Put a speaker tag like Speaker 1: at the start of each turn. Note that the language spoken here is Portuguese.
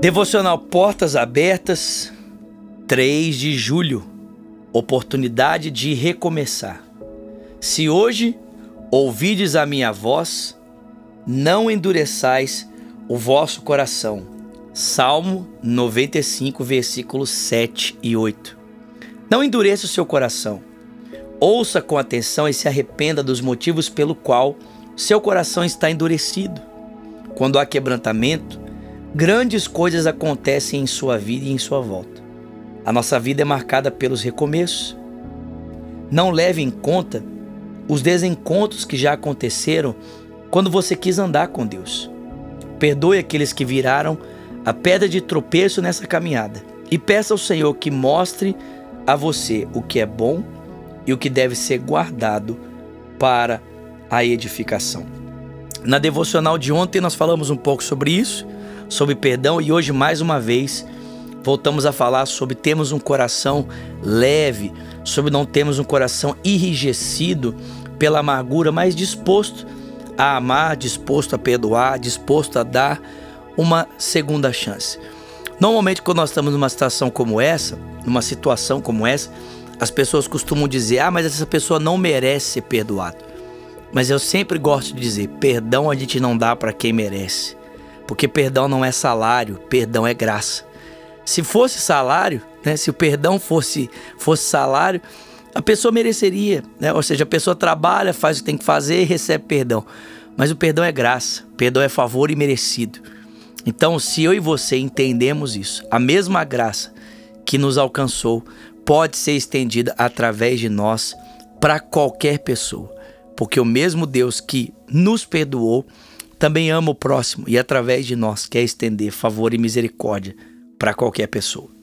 Speaker 1: Devocional Portas Abertas, 3 de julho. Oportunidade de recomeçar. Se hoje ouvides a minha voz, não endureçais o vosso coração. Salmo 95, versículos 7 e 8. Não endureça o seu coração. Ouça com atenção e se arrependa dos motivos pelo qual seu coração está endurecido. Quando há quebrantamento, grandes coisas acontecem em sua vida e em sua volta. A nossa vida é marcada pelos recomeços. Não leve em conta os desencontros que já aconteceram quando você quis andar com Deus. Perdoe aqueles que viraram a pedra de tropeço nessa caminhada e peça ao Senhor que mostre a você o que é bom e o que deve ser guardado para a edificação. Na devocional de ontem nós falamos um pouco sobre isso, sobre perdão e hoje mais uma vez voltamos a falar sobre termos um coração leve, sobre não termos um coração enrijecido pela amargura, mas disposto a amar, disposto a perdoar, disposto a dar uma segunda chance. Normalmente, quando nós estamos numa situação como essa, numa situação como essa, as pessoas costumam dizer: ah, mas essa pessoa não merece ser perdoado. Mas eu sempre gosto de dizer: perdão a gente não dá para quem merece, porque perdão não é salário, perdão é graça. Se fosse salário, né, se o perdão fosse, fosse salário, a pessoa mereceria, né? Ou seja, a pessoa trabalha, faz o que tem que fazer e recebe perdão. Mas o perdão é graça, perdão é favor e merecido. Então, se eu e você entendemos isso, a mesma graça que nos alcançou pode ser estendida através de nós para qualquer pessoa, porque o mesmo Deus que nos perdoou também ama o próximo e através de nós quer estender favor e misericórdia para qualquer pessoa.